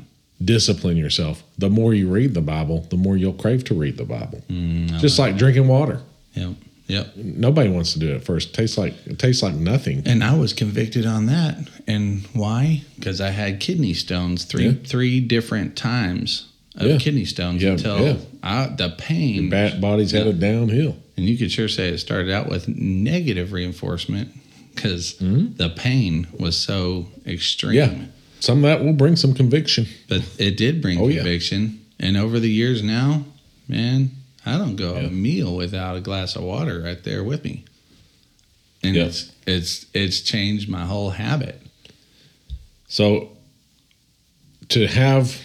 Discipline yourself. The more you read the Bible, the more you'll crave to read the Bible. Mm, Just like drinking water. yep, yep. Nobody wants to do it first. It tastes like it tastes like nothing. And I was convicted on that. And why? Because I had kidney stones three Yeah. three different times of Yeah. kidney stones Yeah, until yeah. I, the pain. Bat body's headed downhill. And you could sure say it started out with negative reinforcement because Mm-hmm. the pain was so extreme. Yeah. Some of that will bring some conviction. But it did bring Oh, yeah. conviction. And over the years now, man, I don't go Yeah. a meal without a glass of water right there with me. And Yeah. it's it's it's changed my whole habit. So to have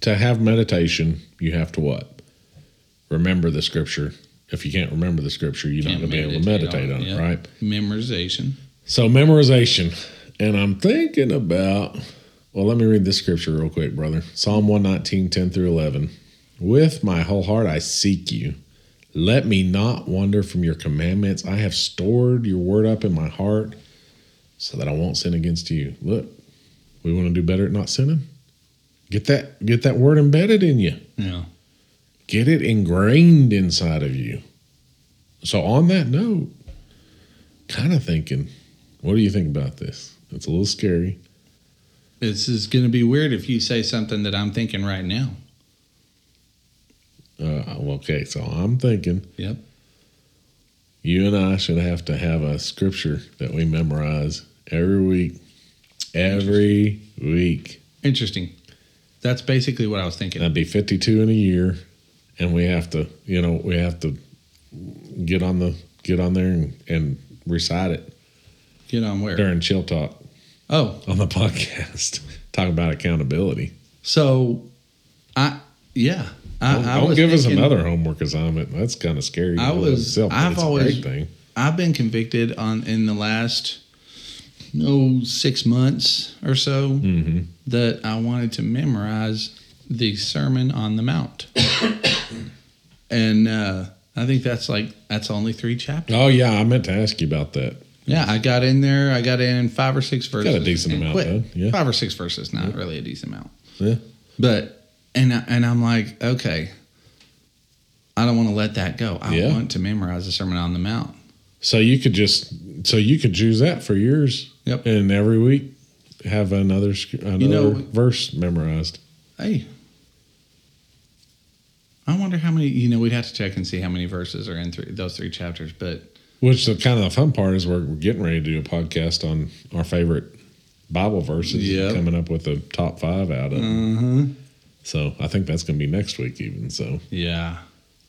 to have meditation, you have to what? Remember the scripture. If you can't remember the scripture, you're not going to be able to meditate on it, yeah. right? Memorization. So memorization. And I'm thinking about well, let me read this scripture real quick, brother. Psalm 119, 10 through 11. With my whole heart I seek you. Let me not wander from your commandments. I have stored your word up in my heart so that I won't sin against you. Look, we want to do better at not sinning. Get that get that word embedded in you. Yeah. Get it ingrained inside of you. So on that note, kind of thinking, what do you think about this? It's a little scary. This is going to be weird if you say something that I'm thinking right now. Uh, okay, so I'm thinking Yep. you and I should have to have a scripture that we memorize every week. Every week. Interesting. That's basically what I was thinking. That'd be 52 in a year. And we have to, you know, we have to get on the get on there and, and recite it Get on where? during chill talk Oh, on the podcast. Talk about accountability. so I yeah. I, Don't, I don't give us thinking- another homework assignment. That's kind of scary. I in and of was- itself, I've always-. I've been convicted on in the last no six months or so hmm that I wanted to memorize the Sermon on the Mount, and uh, I think that's like that's only three chapters. Oh yeah, I meant to ask you about that. Yeah, I got in there. I got in five or six verses. Got a decent amount, though, yeah. five or six verses, not really a decent amount. Yeah. But and I- and I'm like, okay, I don't want to let that go. I Yeah. want to memorize the Sermon on the Mount. So you could just so you could choose that for years. Yep. And every week have another another know- verse memorized. Hey, I wonder how many. You know, we'd have to check and see how many verses are in three, those three chapters. But Which the kind of the fun part is we're, we're getting ready to do a podcast on our favorite Bible verses. Yep. Coming up with a top five out of. uh-huh. So I think that's going to be next week even. So yeah,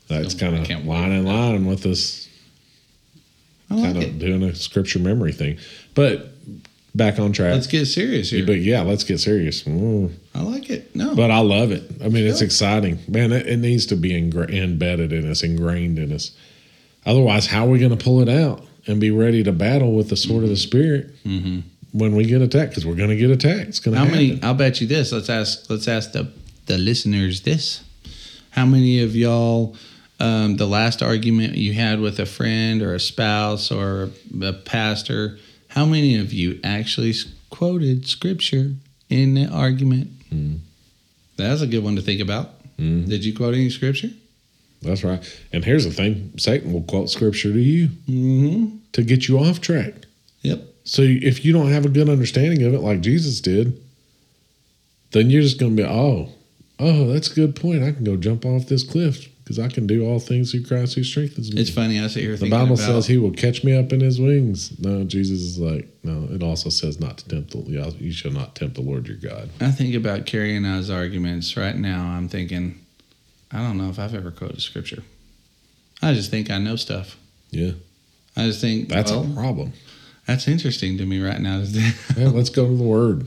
that's kind of line in line with this like kind of doing a scripture memory thing. But back on track. Let's get serious here. but yeah, let's get serious. Mm. I like it. No, But I love it. I mean, it's exciting, man. It, it needs to be ingra- embedded in us, ingrained in us. Otherwise, how are we going to pull it out and be ready to battle with the sword of the spirit hmm when we get attacked? Because we're going to get attacked. It's going to how happen. many? I'll bet you this. Let's ask. Let's ask the the listeners this. How many of y'all? Um, the last argument you had with a friend or a spouse or a pastor, how many of you actually quoted scripture in the argument? Mm. That's a good one to think about. Mhm. Did you quote any scripture? That's right. And here's the thing: Satan will quote scripture to you Mm-hmm. to get you off track. Yep. So if you don't have a good understanding of it, like Jesus did, then you're just going to be, oh, oh, that's a good point. I can go jump off this cliff because I can do all things through Christ who strengthens me. It's funny. I sit here the Bible about. says he will catch me up in his wings. No, Jesus is like, no, it also says not to tempt the, Lord, you shall not tempt the Lord your God. I think about Carrie and I's arguments right now. I'm thinking, I don't know if I've ever quoted scripture. I just think I know stuff. Yeah. I just think That's well, a problem. that's interesting to me right now. Yeah, let's go to the word.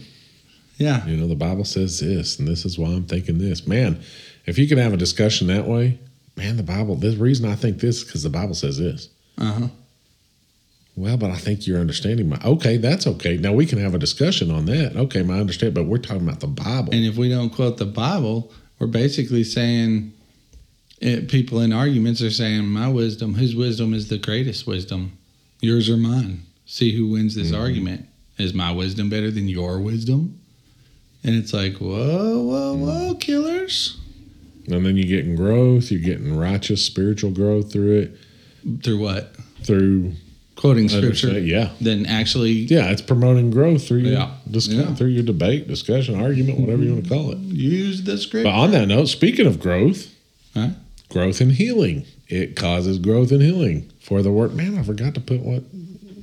yeah, You know, the Bible says this, and this is why I'm thinking this. Man, if you can have a discussion that way, man, the Bible, the reason I think this is because the Bible says this. uh huh. Well, but I think you're understanding my. Okay, that's okay. Now we can have a discussion on that. Okay, my understand, but we're talking about the Bible. And if we don't quote the Bible, we're basically saying it, people in arguments are saying, "My wisdom, whose wisdom is the greatest wisdom, yours or mine? See who wins this Mhm. argument. Is my wisdom better than your wisdom?" And it's like, whoa, whoa, whoa, killers! And then you're getting growth. You're getting righteous spiritual growth through it. Through what? Through quoting scripture yeah. Then actually Yeah, it's promoting growth through your Yeah. dis- Yeah. through your debate, discussion, argument, whatever you want to call it. Mm-hmm. use the scripture. But on that note, speaking of growth, Huh? growth and healing, it causes growth and healing for the work. Man, I forgot to put what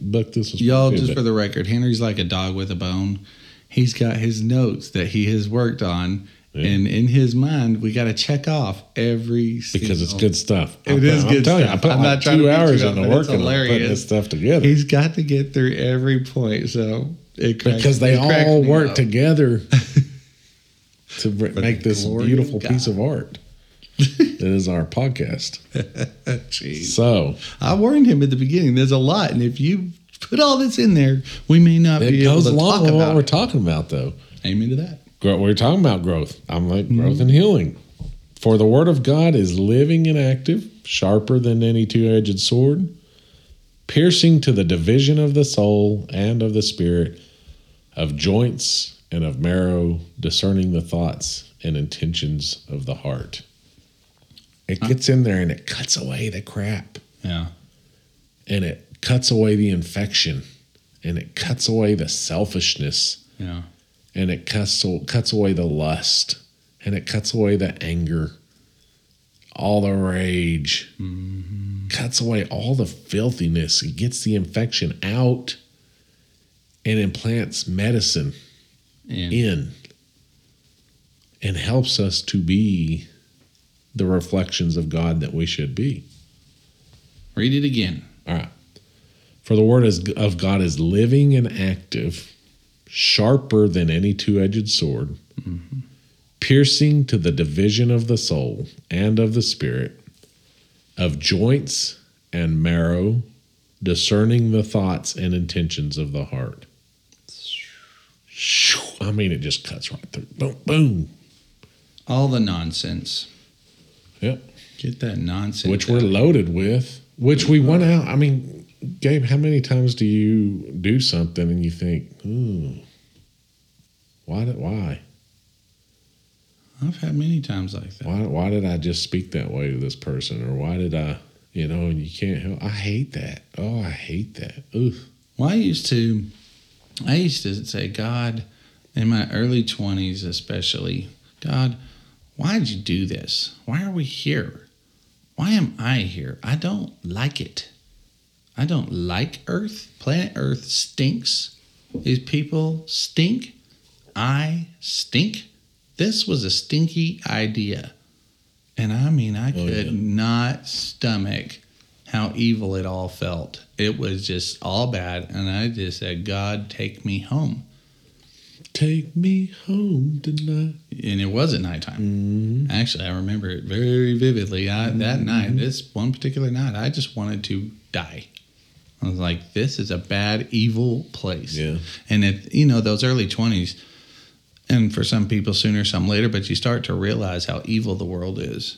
book this was. Y'all, just for the record, Henry's like a dog with a bone. He's got his notes that he has worked on, Yeah. and in his mind, we got to check off every because it's good stuff. It I'm, is I'm good stuff. You, I put I'm like not trying to two hours into working on putting this stuff together He's got to get through every point, so it cracks, because they it all work up. together to br- make this beautiful piece of art. that is our podcast. Jeez. So I warned him at the beginning. There's a lot, and if you put all this in there, we may not it be able to along talk about what we're talking about, though. Amen to that. We're talking about growth. I'm like Mm-hmm. growth and healing. For the word of God is living and active, sharper than any two edged sword, piercing to the division of the soul and of the spirit, of joints and of marrow, discerning the thoughts and intentions of the heart. It gets in there and it cuts away the crap Yeah. and it cuts away the infection and it cuts away the selfishness Yeah. And it cuts cuts away the lust and it cuts away the anger all the rage. Mm-hmm. Cuts away all the filthiness. It gets the infection out and implants medicine And in and helps us to be the reflections of God that we should be. Read it again. all right. For the word is, of God is living and active, sharper than any two edged sword, piercing to the division of the soul and of the spirit, of joints and marrow, discerning the thoughts and intentions of the heart. I mean, it just cuts right through. Boom, boom. All the nonsense. Yep. Get that nonsense. which we're out. loaded with, which we went out. I mean, Gabe, how many times do you do something and you think, ooh, why did why? I've had many times like that. Why why did I just speak that way to this person? Or why did I you know, and you can't help I hate that. Oh, I hate that. Ooh. Well, I used to, I used to say, God, in my early 20s especially, God, why did you do this? Why are we here? Why am I here? I don't like it. I don't like Earth. Planet Earth stinks. These people stink. I stink. This was a stinky idea. And I mean, I Oh, could yeah. not stomach how evil it all felt. It was just all bad. And I just said, God, take me home. Take me home tonight. And it was at nighttime. Mm-hmm. Actually, I remember it very vividly. I, that night, this one particular night, I just wanted to die. I was like, this is a bad, evil place. Yeah. And it, you know, those early 20s, and for some people sooner, some later, but you start to realize how evil the world is.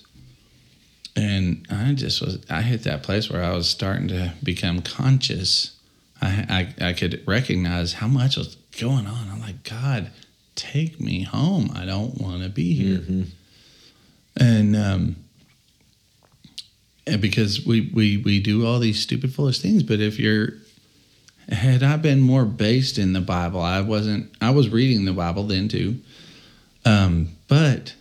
And I just was, I hit that place where I was starting to become conscious. I, I, I could recognize how much was going on. I'm like, God, take me home. I don't want to be here. Mm-hmm. And, um, and because we, we, we do all these stupid, foolish things, but if you're, had I been more based in the Bible, I wasn't, I was reading the Bible then too. Um, but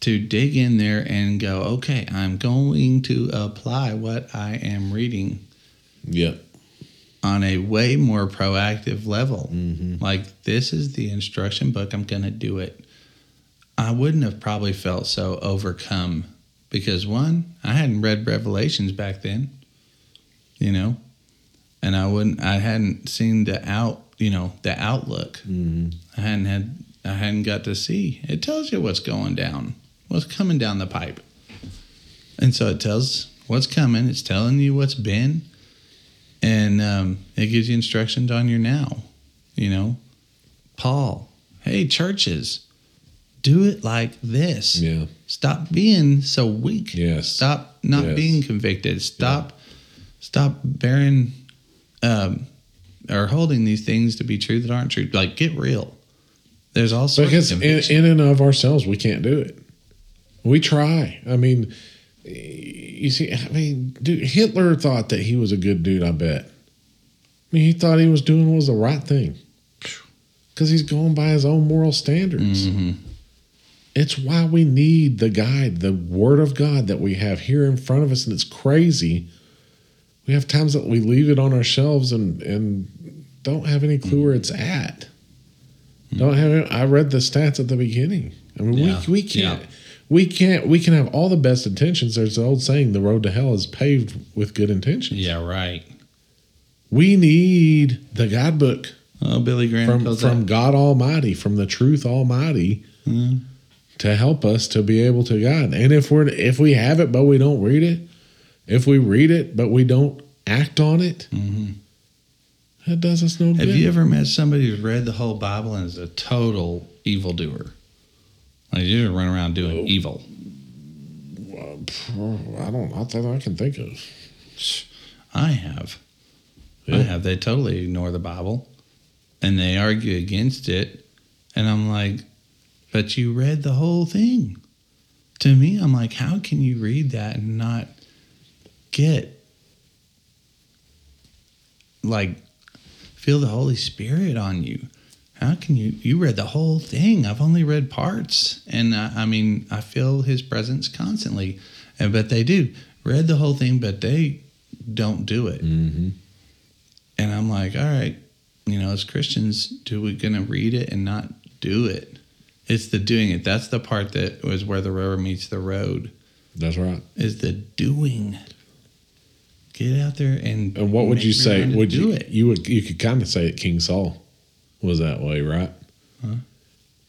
to dig in there and go, okay, I'm going to apply what I am reading Yep. on a way more proactive level. Mm-hmm. Like, this is the instruction book, I'm going to do it. I wouldn't have probably felt so overcome because, one, I hadn't read Revelations back then, you know, and I wouldn't, I hadn't seen the out, you know, the outlook. Mm-hmm. I hadn't had, I hadn't got to see. It tells you what's going down, what's coming down the pipe. And so it tells what's coming, it's telling you what's been, and um, it gives you instructions on your now. You know, Paul, hey, churches, do it like this. Yeah. Stop being so weak. Yes. Stop not Yes. being convicted. Stop, stop bearing um, or holding these things to be true that aren't true. Like, get real. There's all sorts Because of in, in and of ourselves, we can't do it. We try. I mean, you see, I mean, dude, Hitler thought that he was a good dude. I bet mean, he thought he was doing what was the right thing because he's going by his own moral standards. Mm-hmm. It's why we need the guide, the Word of God that we have here in front of us, and it's crazy. We have times that we leave it on our shelves and and don't have any clue where it's at. Don't have. I read the stats at the beginning. I mean, Yeah. we we can't. Yeah. We can't. We can have all the best intentions. There's the old saying: "The road to hell is paved with good intentions." Yeah, right. We need the guidebook Oh, Billy Graham from from God Almighty, from the Truth Almighty, Mhm. To help us to be able to God. And if we're if we have it but we don't read it, if we read it but we don't act on it, Mhm. that does us no Have good. you ever met somebody who's read the whole Bible and is a total evildoer? Like you just run around doing Oh. evil. I don't. Not that I can think of. I have. I have. They totally ignore the Bible and they argue against it. And I'm like, but you read the whole thing. To me, I'm like, how can you read that and not get, like, feel the Holy Spirit on you? How can you? You read the whole thing. I've only read parts. And I, I mean, I feel his presence constantly. And, but they do. Read the whole thing, but they don't do it. Mm-hmm. And I'm like, all right, you know, as Christians, do we gonna read it and not do it? It's the doing it. That's the part that was where the rubber meets the road. That's right. Is the doing. Get out there and And what would you say? Would do you? it? You would. You could kind of say it. King Saul was that way, right? Huh?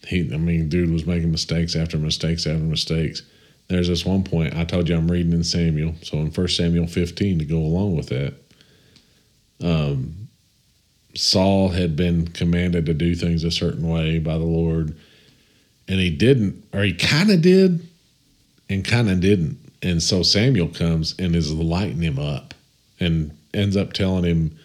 He. I mean, dude was making mistakes after mistakes after mistakes. There's this one point I told you I'm reading in Samuel. So in First Samuel 15 to go along with that, um, Saul had been commanded to do things a certain way by the Lord, and he didn't, or he kind of did, and kind of didn't. And so Samuel comes and is lighting him up, and ends up telling him,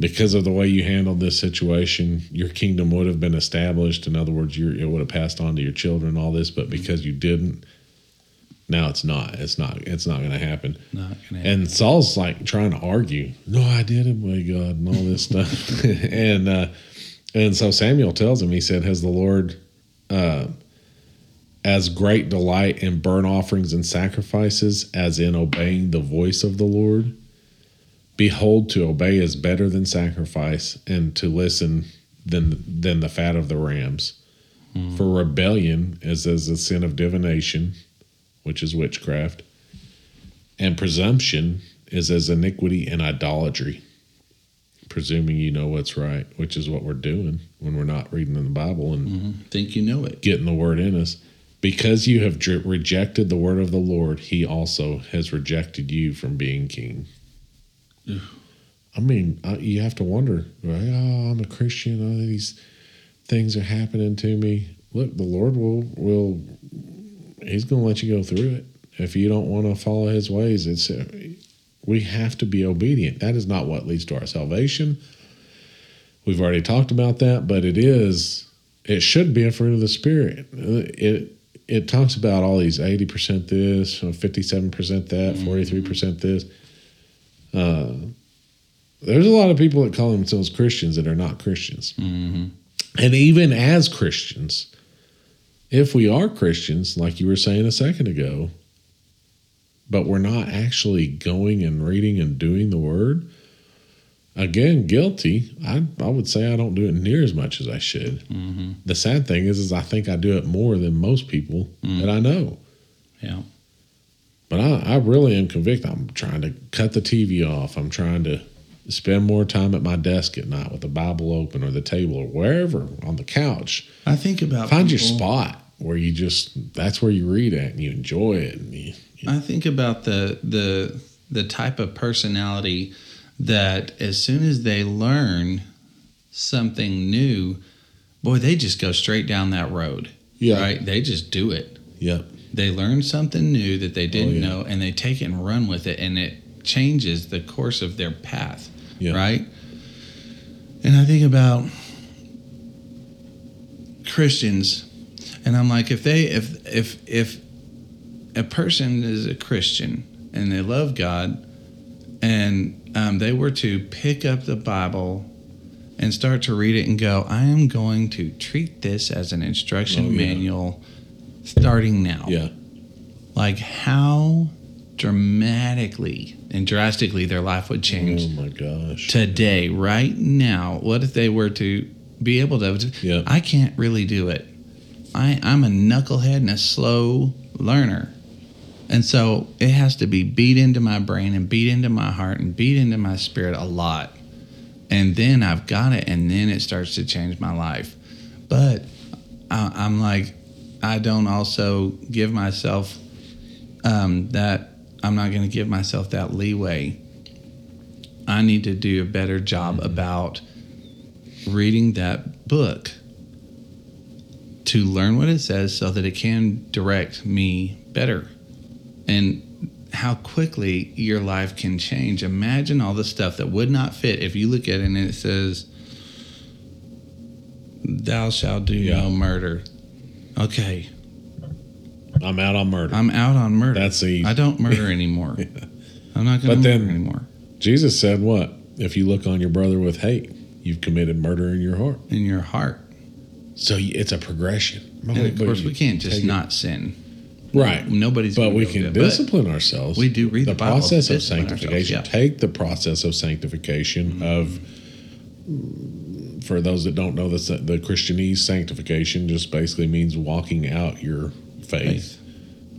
because of the way you handled this situation, your kingdom would have been established. In other words, it would have passed on to your children, all this, but because you didn't, now it's not. It's not. It's not going to happen. Not gonna And Saul's like trying to argue, no, I didn't, my God, and all this stuff. and uh, and so Samuel tells him, he said, Has the Lord uh, as great delight in burnt offerings and sacrifices as in obeying the voice of the Lord? Behold, to obey is better than sacrifice, and to listen than than the fat of the rams. For rebellion is as the sin of divination, which is witchcraft, and presumption is as iniquity and idolatry. Presuming you know what's right, which is what we're doing when we're not reading in the Bible and Mhm. think you know it. getting the word in us. Because you have dr- rejected the word of the Lord, he also has rejected you from being king. I mean, I, you have to wonder, right? Oh, I'm a Christian. All these things are happening to me. Look, the Lord will will He's going to let you go through it. If you don't want to follow His ways, it's we have to be obedient. That is not what leads to our salvation. We've already talked about that, but it is. It should be a fruit of the Spirit. It it talks about all these eighty percent this, fifty seven percent that, forty three percent this. Uh, there's a lot of people that call themselves Christians that are not Christians. hmm And even as Christians, if we are Christians, like you were saying a second ago, but we're not actually going and reading and doing the word, again, guilty. I, I would say I don't do it near as much as I should. hmm The sad thing is, is I think I do it more than most people that I know. Yeah. But I, I really am convicted. I'm trying to cut the TV off. I'm trying to spend more time at my desk at night with the Bible open or the table or wherever on the couch. I think about Find your spot where you just that's where you read it and you enjoy it. And you, I think about the the the type of personality that as soon as they learn something new, boy, they just go straight down that road. Yeah. Right? They just do it. Yep. They learn something new that they didn't oh, yeah. know and they take it and run with it and it changes the course of their path. Yeah. Right? And I think about Christians and I'm like if they if if if a person is a Christian and they love God and um, they were to pick up the Bible and start to read it and go, I am going to treat this as an instruction Oh, yeah. manual starting now. Yeah. Like how dramatically and drastically their life would change Oh my gosh. today, right now. What if they were to be able to? Yeah. I can't really do it. I, I'm a knucklehead and a slow learner. And so it has to be beat into my brain and beat into my heart and beat into my spirit a lot. And then I've got it, and then it starts to change my life. But I, I'm like, I don't also give myself um, that, I'm not going to give myself that leeway. I need to do a better job about reading that book to learn what it says so that it can direct me better. And how quickly your life can change. Imagine all the stuff that would not fit if you look at it and it says, Thou shalt do Yeah. no murder. Okay, I'm out on murder. I'm out on murder. That's easy. I don't murder anymore. I'm not going to then- murder anymore. Jesus said, "What if you look on your brother with hate? You've committed murder in your heart." In your heart. So it's a progression. And of course, we can't just it- not sin. Right. Nobody's But we can to do it. Discipline ourselves. we do read the the Bible process of sanctification. yeah. Take the process of sanctification Mm-hmm. of. For those that don't know, the the Christianese sanctification just basically means walking out your faith,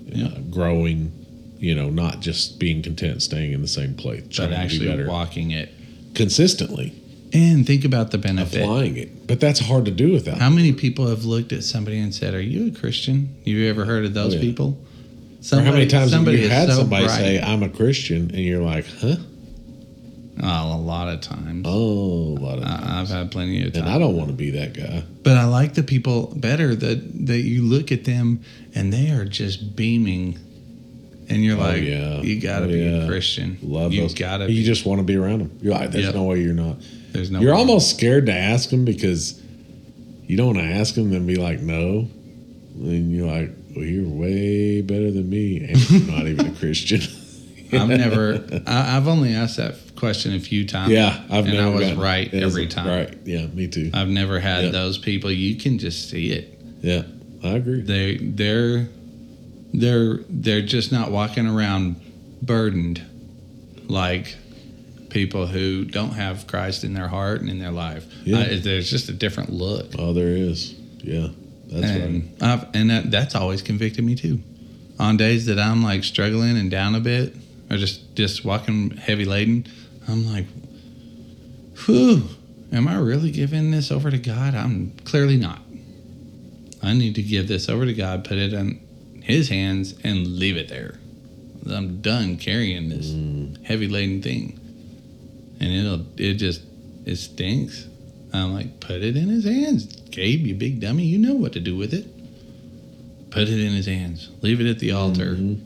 Yeah. uh, growing. You know, not just being content staying in the same place, but actually walking it. consistently, And think about the benefit. applying it. But that's hard to do without. How many people have looked at somebody and said, "Are you a Christian?" You ever heard of those Oh, yeah. people? or how many times have you had so somebody bright. say, "I'm a Christian," and you're like, "Huh?" Oh, a lot of times. Oh, a lot of. I- I've had plenty of times. and. I don't want to be that guy. But I like the people better that that you look at them and they are just beaming, and you're Oh, like, yeah. you got to Oh, be yeah. a Christian. Love you those. got to. You just want to be around them. You're like, there's Yep. no way you're not. There's no. you're way. almost scared to ask them because you don't want to ask them and be like, no. And you're like, well, you're way better than me, and you're not even a Christian. I've never. I, I've only asked that question a few times. yeah, I've and. I was right every time. Right? Yeah, me too. I've never had Yeah. those people. You can just see it. Yeah, I agree. They they're they're they're just not walking around burdened like people who don't have Christ in their heart and in their life. Yeah. Uh, there's just a different look. Oh, there is. Yeah, that's right. and I've, and that, that's always convicted me too. On days that I'm like struggling and down a bit, or just just walking heavy laden, I'm like, "Whew, am I really giving this over to God? I'm clearly not. I need to give this over to God, put it in His hands, and leave it there. I'm done carrying this Mm. heavy laden thing, and it'll it just it stinks. I'm like, put it in His hands, Gabe, you big dummy. You know what to do with it. Put it in His hands. Leave it at the altar Mhm.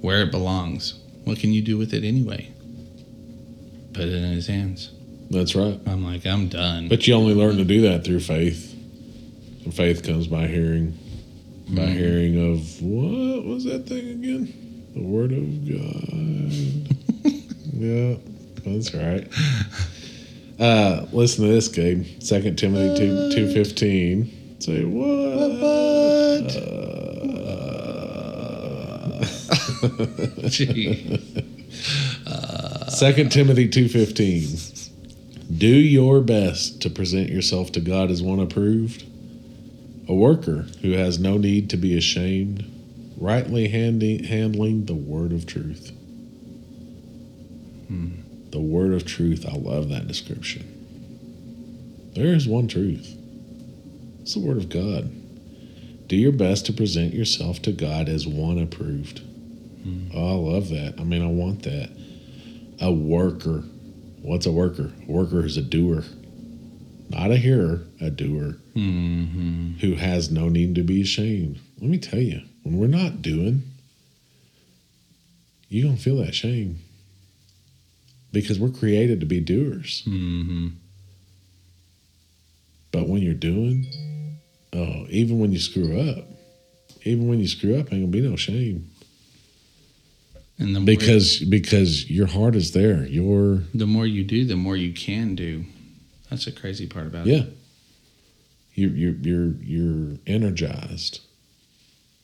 where it belongs. What can you do with it anyway? Put it in his hands. That's right. I'm like, I'm done. But you only learn to do that through faith. And faith comes by hearing, by Mhm. hearing of what was that thing again? The Word of God. yeah, that's right. Uh, listen to this, Gabe. Second Timothy two two fifteen. Say what? What? Uh, Gee. Second Timothy two fifteen. Do your best to present yourself to God as one approved, a worker who has no need to be ashamed, rightly handling the word of truth. The word of truth. I love that description. There is one truth. It's the word of God. Do your best to present yourself to God as one approved. Oh, I love that. I mean, I want that. A worker. What's a worker? A worker is a doer. Not a hearer, a doer hmm who has no need to be ashamed. Let me tell you, when we're not doing, you're going to feel that shame because we're created to be doers. hmm But when you're doing, oh, even when you screw up, even when you screw up, ain't to be no shame. And the more, because because your heart is there. Your the more you do, the more you can do. That's the crazy part about it. yeah. You you're you're you're energized.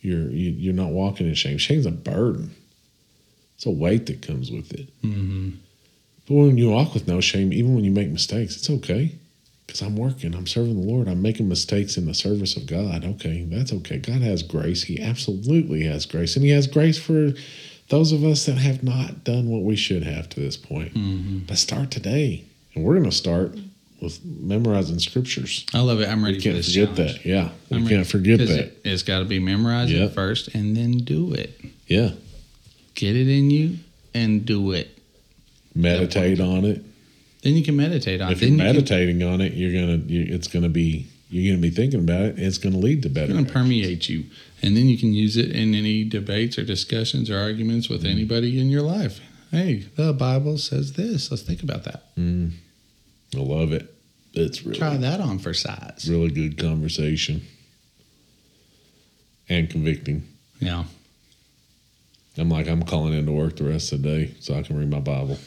You're you, you're not walking in shame. Shame's a burden. It's a weight that comes with it. hmm But when you walk with no shame, even when you make mistakes, it's okay. Because I'm working, I'm serving the Lord, I'm making mistakes in the service of God. Okay, that's okay. God has grace. He absolutely has grace. And He has grace for those of us that have not done what we should have to this point. hmm But start today. And we're going to start with memorizing scriptures. I love it. I'm ready We can't this forget challenge. that. Yeah. We I'm ready. can't forget that. It, it's got to be memorized Yep. first and then do it. Yeah. Get it in you and do it. Meditate on it. Then you can meditate on If it. you're Then you can- meditating on it, you're gonna. You, it's gonna be. You're gonna be thinking about it. It's gonna lead to better. It's going to permeate you. And then you can use it in any debates or discussions or arguments with anybody in your life. Hey, the Bible says this. Let's think about that. Mm. I love it. It's really Try that on for size. really good conversation and convicting. Yeah. I'm like I'm calling into work the rest of the day so I can read my Bible.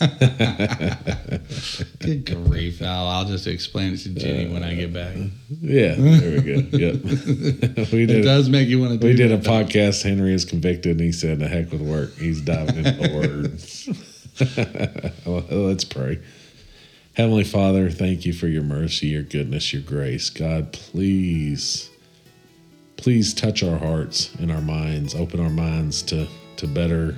Good grief. I'll, I'll just explain it to Jenny when I get back. Uh, yeah, there we go. Yep. we It did. does make you want to do We did a though. podcast. Henry is convicted, and he said, "The heck with work. He's diving into the word." let's pray. Heavenly Father, thank you for your mercy, your goodness, your grace. God, please, please touch our hearts and our minds. Open our minds to to better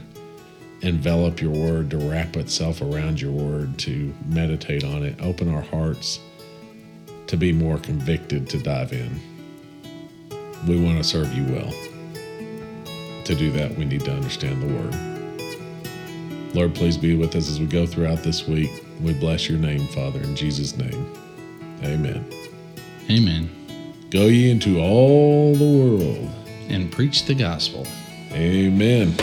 envelop your word, to wrap itself around your word, to meditate on it. Open our hearts to be more convicted to dive in. We want to serve you well. To do that, we need to understand the word. Lord, please be with us as we go throughout this week. We bless your name, Father, in Jesus' name. Amen. Amen. Go ye into all the world. And preach the gospel. Amen.